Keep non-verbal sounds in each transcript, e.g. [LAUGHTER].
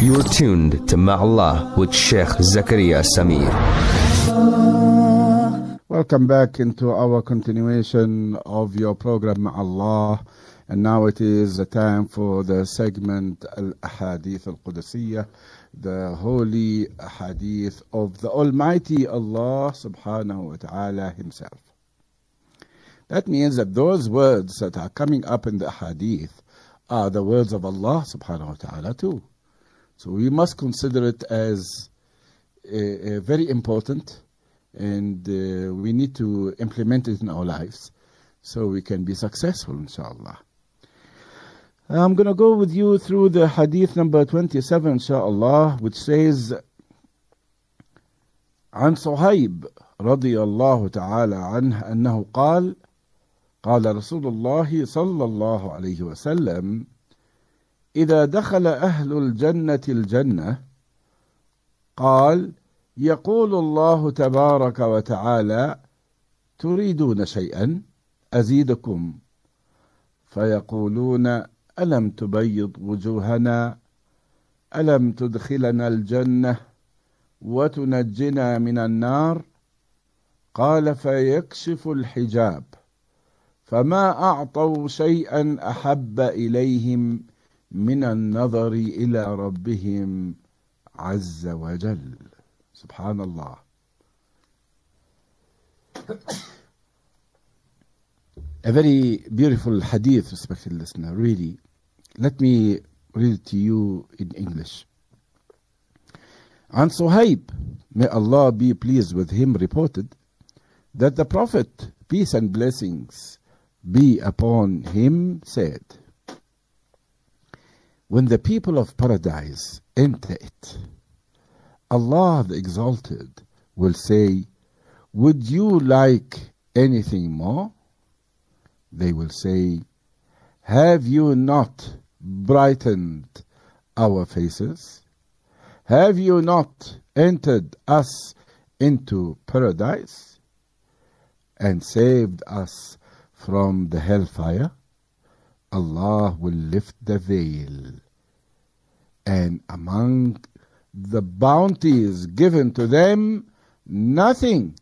You're tuned to Ma'Allah with Sheikh Zakaria Samir. Welcome back into our continuation of your program, Allah. And now it is the time for the segment Al Ahadith Al Qudusiyah, the holy hadith of the Almighty Allah subhanahu wa ta'ala Himself. That means that those words that are coming up in the hadith are the words of Allah subhanahu wa ta'ala too. So we must consider it as uh, uh, very important and uh, we need to implement it in our lives so we can be successful inshallah. I'm going to go with you through the hadith number 27 inshallah which says عن صهيب رضي الله تعالى عنه أنه قال قال رسول الله صلى الله عليه وسلم إذا دخل أهل الجنة الجنة قال يقول الله تبارك وتعالى تريدون شيئا؟ أزيدكم. فيقولون ألم تبيض وجوهنا؟ ألم تدخلنا الجنة وتنجنا من النار؟ قال فيكشف الحجاب فما أعطوا شيئا أحب إليهم من النظر إلى ربهم عز وجل سبحان الله A very beautiful hadith, respected listener, really. Let me read it to you in English. And Suhaib, may Allah be pleased with him, reported that the Prophet, peace and blessings be upon him, said, When the people of paradise enter it, Allah the Exalted will say, Would you like anything more? They will say, Have you not brightened our faces? Have you not entered us into paradise and saved us from the hellfire? Allah will lift the veil and among the bounties given to them, nothing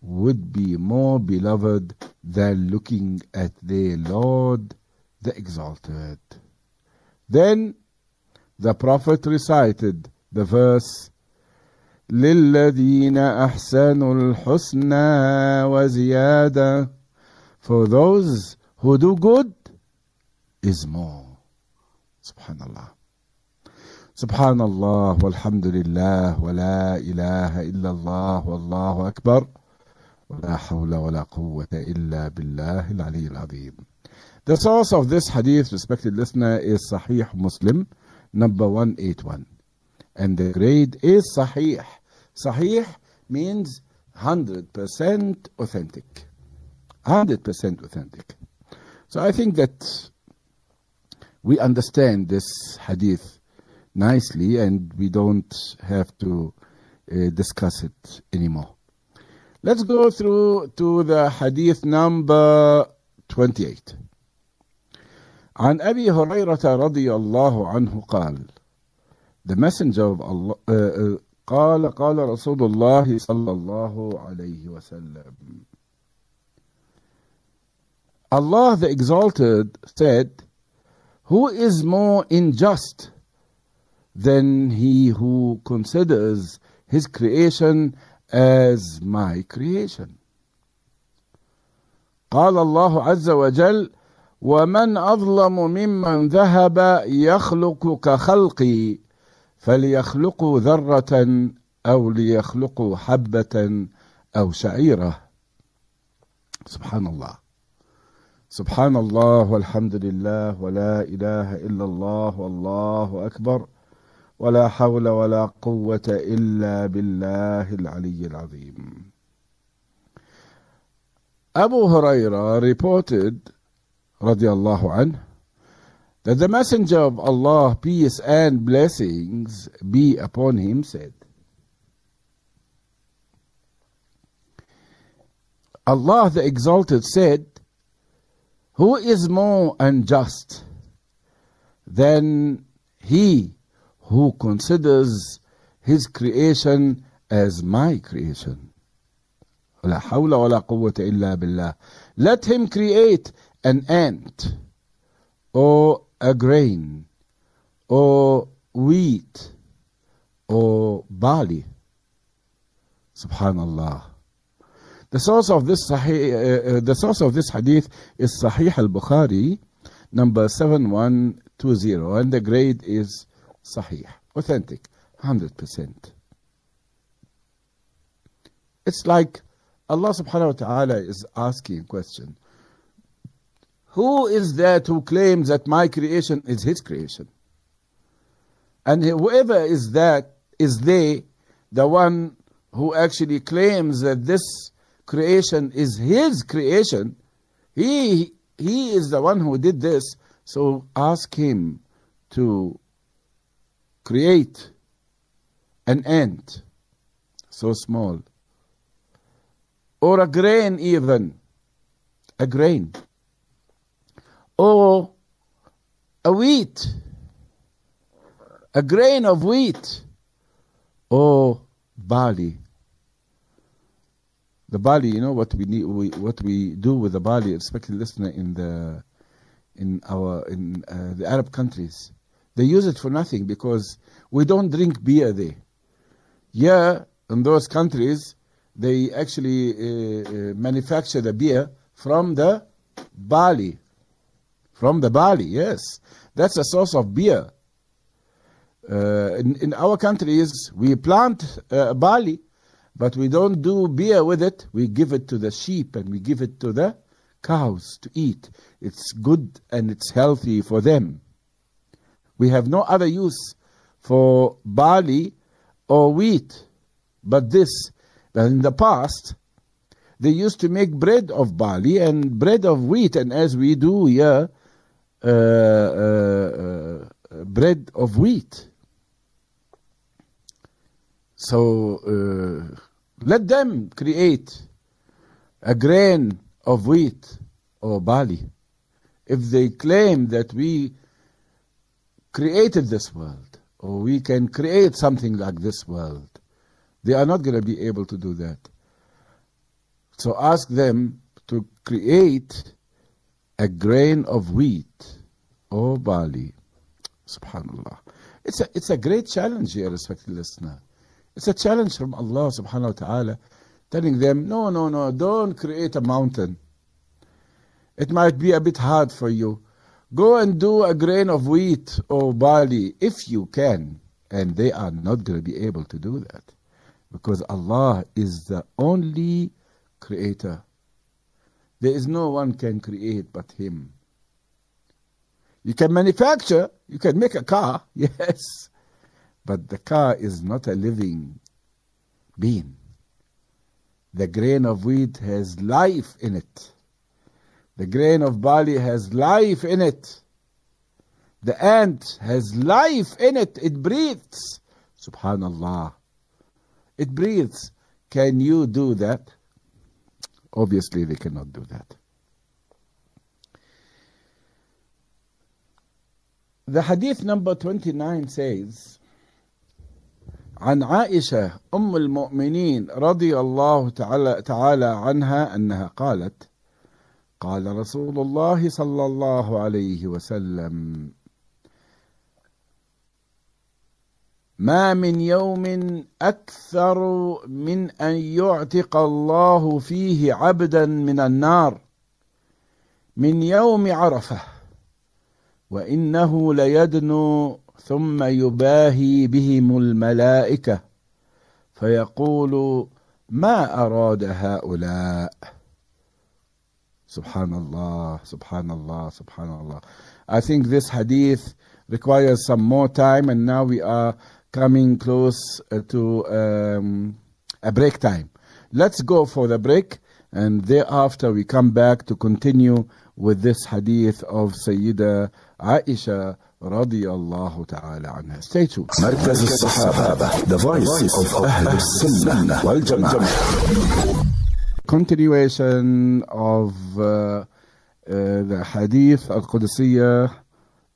would be more beloved than looking at their Lord, the Exalted. Then the Prophet recited the verse, للذين أحسنوا الحسنى وزيادة For those who do good is more. Subhanallah. Subhanallah, walhamdulillah, wa la ilaha illallah, wallahu akbar, wa la hawla wa la quwwata illa billahi al azim. The source of this hadith, respected listener, is Sahih Muslim, number 181. And the grade is Sahih. Sahih means 100% authentic. 100% authentic. So I think that we understand this hadith nicely and we don't have to uh, discuss it anymore. Let's go through to the hadith number 28. عن أبي هريرة رضي الله عنه قال The messenger of Allah uh, uh, قال قال رسول الله صلى الله عليه وسلم Allah the Exalted said Who is more unjust than he who considers his creation as my creation? قال الله عز وجل ومن أظلم ممن ذهب يخلق كخلقي فليخلقوا ذرة أو ليخلقوا حبة أو شعيرة. سبحان الله. سبحان الله والحمد لله ولا إله إلا الله والله أكبر ولا حول ولا قوة إلا بالله العلي العظيم Abu Huraira reported رضي الله عنه that the messenger of Allah peace and blessings be upon him said Allah the exalted said who is more unjust than he who considers his creation as my creation. لا حول ولا قوة إلا بالله. Let him create an ant or a grain or wheat or barley. Subhanallah. The source of this sahih, uh, uh, the source of this hadith is Sahih al-Bukhari, number 7120, and the grade is Sahih, authentic, 100%. It's like Allah subhanahu wa ta'ala is asking a question. Who is that who claims that my creation is his creation? And whoever is that, is they, the one who actually claims that this creation is his creation, he, he is the one who did this. So ask him to create an ant so small, or a grain even, a grain, or a wheat, a grain of wheat, or barley. The barley, you know what we need, we, what we do with the barley, respected listener, in the in our in uh, the Arab countries, they use it for nothing because we don't drink beer there. Yeah, in those countries, they actually uh, uh, manufacture the beer from the barley. From the barley, yes. That's a source of beer. Uh, in, in our countries, we plant uh, barley, but we don't do beer with it. We give it to the sheep and we give it to the cows to eat. It's good and it's healthy for them. We have no other use for barley or wheat but this. That in the past, they used to make bread of barley and bread of wheat, and as we do here, uh, uh, uh, bread of wheat. So uh, let them create a grain of wheat or barley. If they claim that we created this world, or we can create something like this world, they are not going to be able to do that. So ask them to create a grain of wheat or barley. Subhanallah. It's a, it's a great challenge here, respected listener. It's a challenge from Allah subhanahu wa ta'ala telling them, no, no, no, don't create a mountain. It might be a bit hard for you. Go and do a grain of wheat or barley if you can. And they are not going to be able to do that because Allah is the only creator. There is no one can create but Him. You can manufacture, you can make a car, [LAUGHS] yes, but the car is not a living being. The grain of wheat has life in it. The grain of barley has life in it. The ant has life in it. It breathes. Subhanallah. It breathes. Can you do that? Obviously, they cannot do that. The hadith number 29 says, عن عائشة أم المؤمنين رضي الله تعالى, تعالى عنها أنها قالت قال رسول الله صلى الله عليه وسلم ما من يوم أكثر من أن يعتق الله فيه عبدا من النار من يوم عرفة وإنه ليدنو ثم يباهي بهم الملائكة فيقول ما أراد هؤلاء Subhanallah, Subhanallah, Subhanallah. I think this hadith requires some more time, and now we are coming close uh, to um, a break time. Let's go for the break, and thereafter we come back to continue with this hadith of Sayyida Aisha رضي الله تعالى عنها. Stay tuned. مركز الصحابة The Voice of أهل السنة والجماعة continuation of uh, uh, the hadith al-Qudusiyya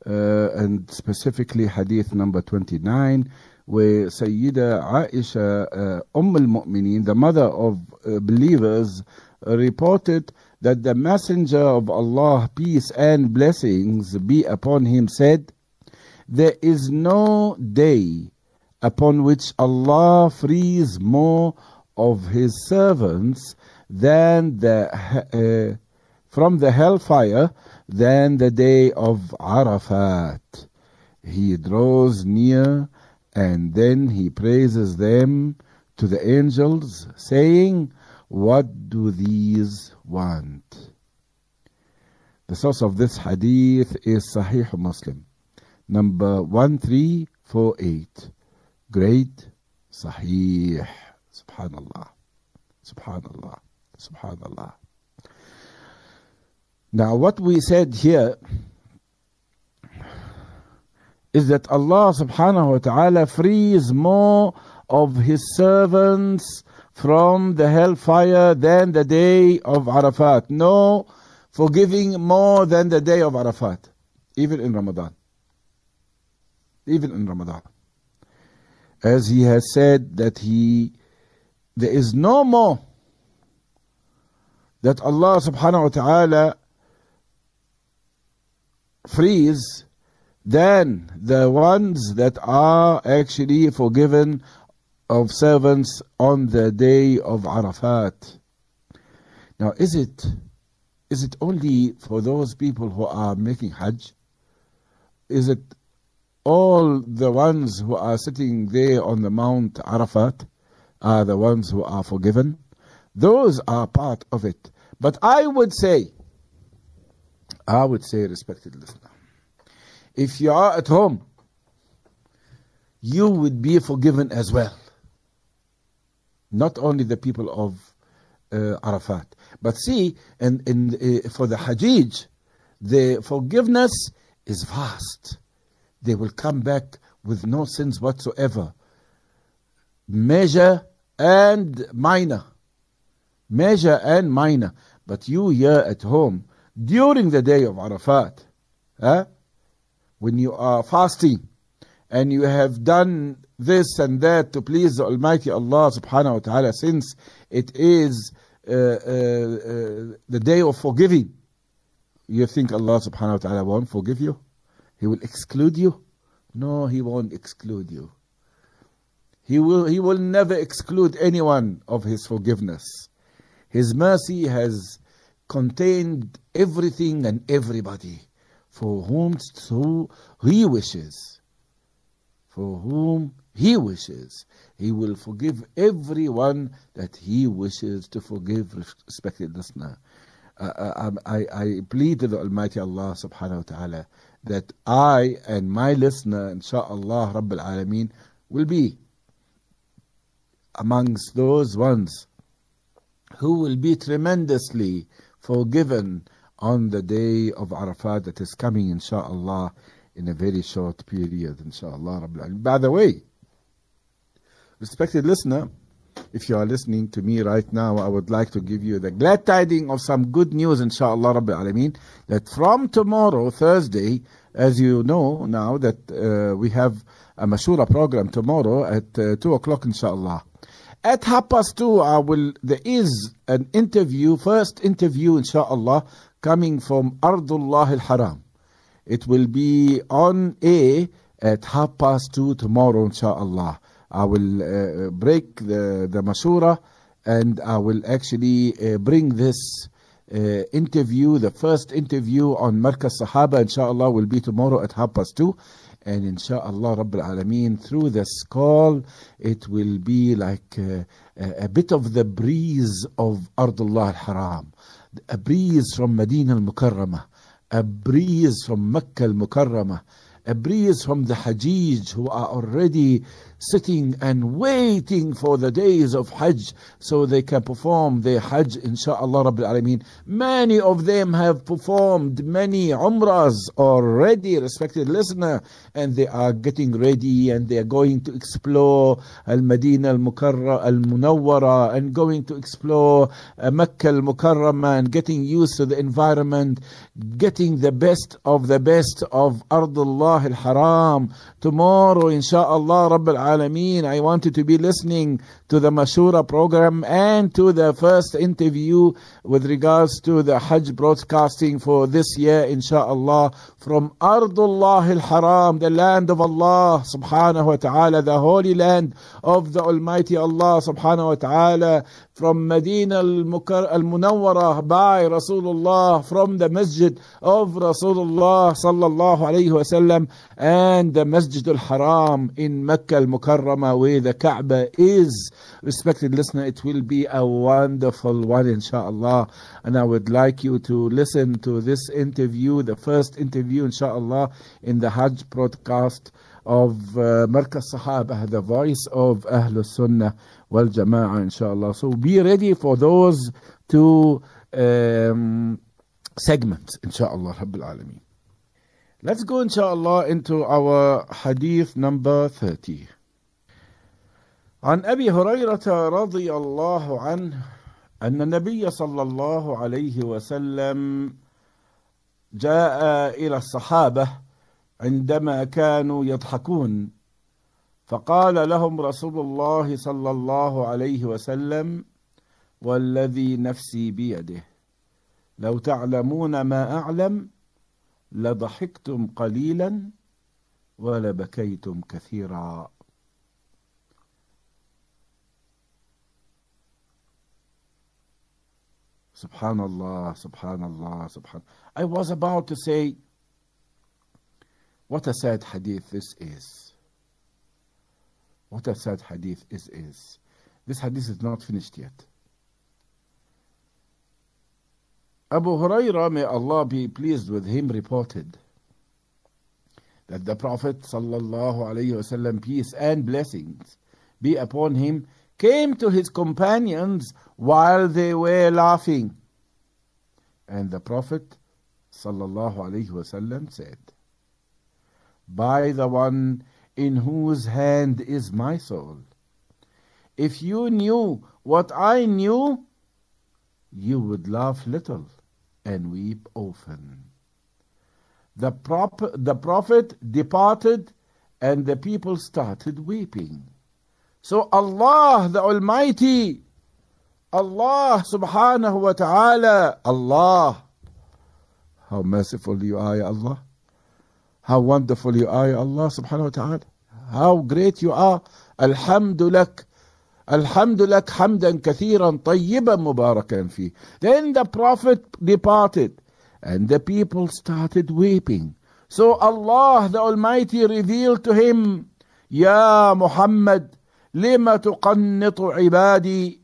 uh, and specifically hadith number 29, where Sayyida Aisha, uh, Umm al-Mu'mineen, the mother of uh, believers, uh, reported that the messenger of Allah, peace and blessings be upon him, said, There is no day upon which Allah frees more of his servants than the uh, from the hellfire than the day of Arafat. He draws near and then he praises them to the angels, saying, What do these want? The source of this hadith is Sahih Muslim, number 1348. Great Sahih. Subhanallah. Subhanallah. Subhanallah. Now, what we said here is that Allah subhanahu wa ta'ala frees more of His servants from the hellfire than the day of Arafat. No forgiving more than the day of Arafat, even in Ramadan. Even in Ramadan. As He has said that He, there is no more that Allah subhanahu wa ta'ala frees than the ones that are actually forgiven of servants on the day of Arafat. Now, is it is it only for those people who are making Hajj? Is it all the ones who are sitting there on the Mount Arafat are the ones who are forgiven? Those are part of it. But I would say, I would say, respected listener, if you are at home, you would be forgiven as well. Not only the people of uh, Arafat. But see, in, uh, for the Hajj, the forgiveness is vast. They will come back with no sins whatsoever. Major and minor. Major and minor. But you here at home, during the day of Arafat, huh? when you are fasting and you have done this and that to please the Almighty Allah subhanahu wa ta'ala, since it is uh, uh, uh, the day of forgiving, you think Allah subhanahu wa ta'ala won't forgive you? He will exclude you? No, He won't exclude you. He will, he will never exclude anyone of His forgiveness. His mercy has contained everything and everybody for whom so he wishes. For whom he wishes. He will forgive everyone that he wishes to forgive, respected listener. Uh, I, I plead to the Almighty Allah subhanahu wa ta'ala that I and my listener, insha'Allah Rabbil Alameen, will be amongst those ones who will be tremendously forgiven on the day of Arafat that is coming, inshallah, in a very short period, inshallah. By the way, respected listener, if you are listening to me right now, I would like to give you the glad tiding of some good news, inshallah, Rabbil Alameen, that from tomorrow, Thursday, as you know now, that uh, we have a Mashura program tomorrow at uh, 2 o'clock, inshallah. At half past two, I will, there is an interview, first interview, inshallah, coming from Ardullah al-Haram. It will be on A at half past two tomorrow, inshallah. I will uh, break the, the Mashura and I will actually uh, bring this uh, interview, the first interview on Markaz Sahaba, inshallah, will be tomorrow at half past two. And inshallah, Rabbil Alameen, through this call, it will be like uh, a, bit of the breeze of Ardullah al-Haram, a breeze from Medina al-Mukarramah, a breeze from Mecca al-Mukarramah, a breeze from the Hajj who are already sitting and waiting for the days of Hajj so they can perform their Hajj insha'Allah Rabbil Alameen. Many of them have performed many Umrahs already, respected listener, and they are getting ready and they are going to explore Al-Madinah Al-Mukarra Al-Munawwara and going to explore uh, Mecca Al-Mukarrama and getting used to the environment, getting the best of the best of Ardullah Al-Haram. Tomorrow, insha'Allah Rabbil Alameen, Alameen. I wanted to be listening to the Mashura program and to the first interview with regards to the Hajj broadcasting for this year, inshaAllah, from Ardullah al-Haram, the land of Allah subhanahu wa ta'ala, the holy land of the Almighty Allah subhanahu wa ta'ala, from Medina al-Munawwara by Rasulullah, from the masjid of Rasulullah sallallahu alayhi wasallam, and the Masjid al-Haram in Mecca al-Mukarrama where the Kaaba is. Respected listener, it will be a wonderful one inshallah. And I would like you to listen to this interview, the first interview inshallah in the Hajj broadcast of uh, Markaz Sahaba, the voice of Ahlul Sunnah wal Jama'ah, inshallah. So be ready for those two um, segments, inshallah, Rabbil Alameen. Let's go, inshallah, into our hadith number 30. عن أبي هريرة رضي الله عنه أن النبي صلى الله عليه وسلم جاء إلى الصحابة عندما كانوا يضحكون. فقال لهم رسول الله صلى الله عليه وسلم والذي نفسي بيده لو تعلمون ما أعلم لضحكتم قليلا ولبكيتم كثيرا. Subhanallah, Subhanallah, Subhan. I was about to say, what a sad hadith this is. What a sad hadith this is. This hadith is not finished yet. Abu Hurairah, may Allah be pleased with him, reported that the Prophet sallallahu alaihi wasallam, peace and blessings be upon him, came to his companions while they were laughing. And the Prophet wasallam said, By the one in whose hand is my soul. If you knew what I knew, you would laugh little and weep often. The, prop- the prophet departed and the people started weeping. So Allah the Almighty, Allah subhanahu wa ta'ala, Allah, how merciful you are, Allah. How wonderful you are, Allah subhanahu wa ta'ala. How great you are. Alhamdulillah. Alhamdulillah hamdan kathiran tayyiban mubarakan fi. Then the Prophet departed and the people started weeping. So Allah the Almighty revealed to him, Ya Muhammad, لما تقنط عبادي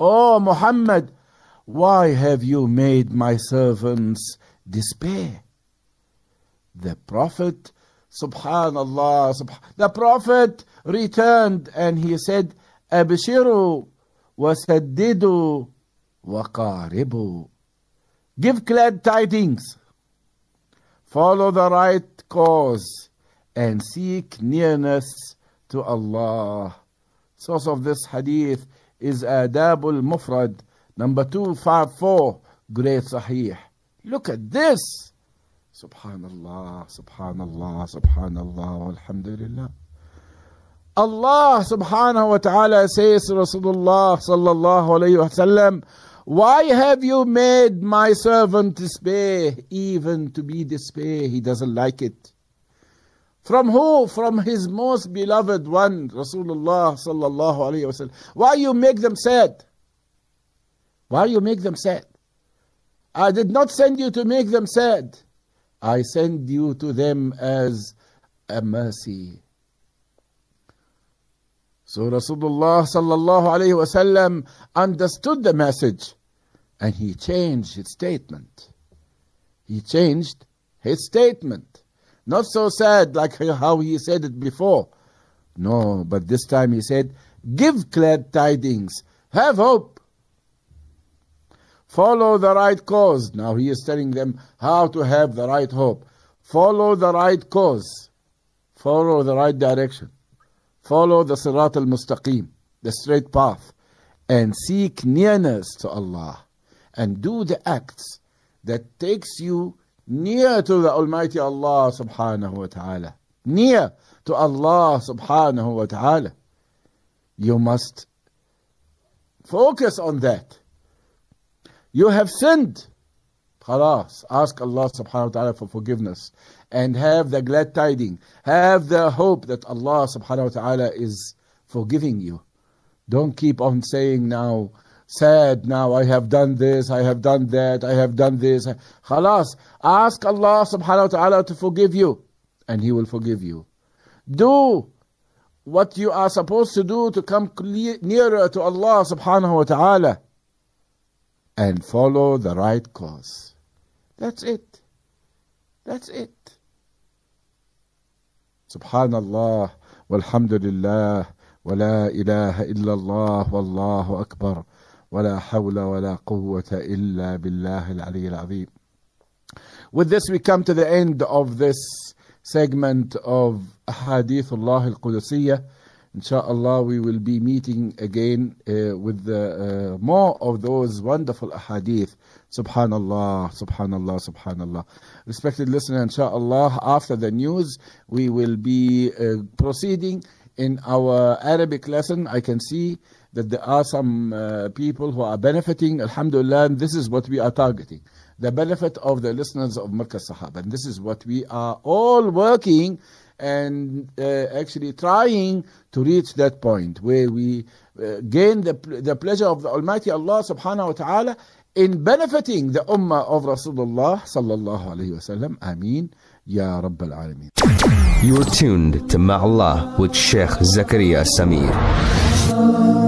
Oh Muhammad, why have you made my servants despair? The Prophet, subhanallah, subhan the Prophet returned and he said, أبشروا وسددوا وقاربوا Give glad tidings, follow the right cause, and seek nearness to Allah. Source of this hadith is Adabul Mufrad, number 254, Great Sahih. Look at this. Subhanallah, Subhanallah, Subhanallah, Alhamdulillah. Allah subhanahu wa ta'ala says to Rasulullah sallallahu alayhi wa sallam, why have you made my servant despair, even to be despair? He doesn't like it. From who? From his most beloved one, Rasulullah sallallahu alayhi wasallam. Why you make them sad? Why you make them sad? I did not send you to make them sad. I send you to them as a mercy. So Rasulullah sallallahu alayhi wasallam understood the message and he changed his statement. He changed his statement. Not so sad like [LAUGHS] how he said it before. No, but this time he said, Give glad tidings, have hope. Follow the right cause. Now he is telling them how to have the right hope. Follow the right cause. Follow the right direction. Follow the Sirat al Mustaqim, the straight path. And seek nearness to Allah. And do the acts that takes you near to the Almighty Allah subhanahu wa ta'ala. Near to Allah subhanahu wa ta'ala. You must focus on that. You have sinned. Khalas. Ask Allah subhanahu wa ta'ala for forgiveness. And have the glad tiding. Have the hope that Allah subhanahu wa ta'ala is forgiving you. Don't keep on saying now, sad now. I have done this, I have done that, I have done this. Khalas, ask Allah subhanahu wa ta'ala to forgive you, and He will forgive you. Do what you are supposed to do to come nearer to Allah subhanahu wa ta'ala and follow the right course. That's it. That's it. Subhanallah, walhamdulillah, wa la ilaha illallah, wallahu akbar. ولا حول ولا قوة إلا بالله العلي العظيم. With this we come to the end of this segment of Ahadithullah al-Qudusiyah. Inshallah, we will be meeting again uh, with uh, more of those wonderful ahadith. Subhanallah, subhanallah, subhanallah. Respected listener, inshallah, after the news, we will be uh, proceeding in our Arabic lesson. I can see that there are some uh, people who are benefiting. Alhamdulillah, and this is what we are targeting. The benefit of the listeners of Markaz Sahaba. And this is what we are all working and uh, actually trying to reach that point where we uh, gain the, the pleasure of the Almighty Allah subhanahu wa ta'ala in benefiting the ummah of Rasulullah sallallahu alayhi wasallam. Ameen. Ya Rabbal Alameen. You are tuned to Ma'Allah with Sheikh Zakaria Samir.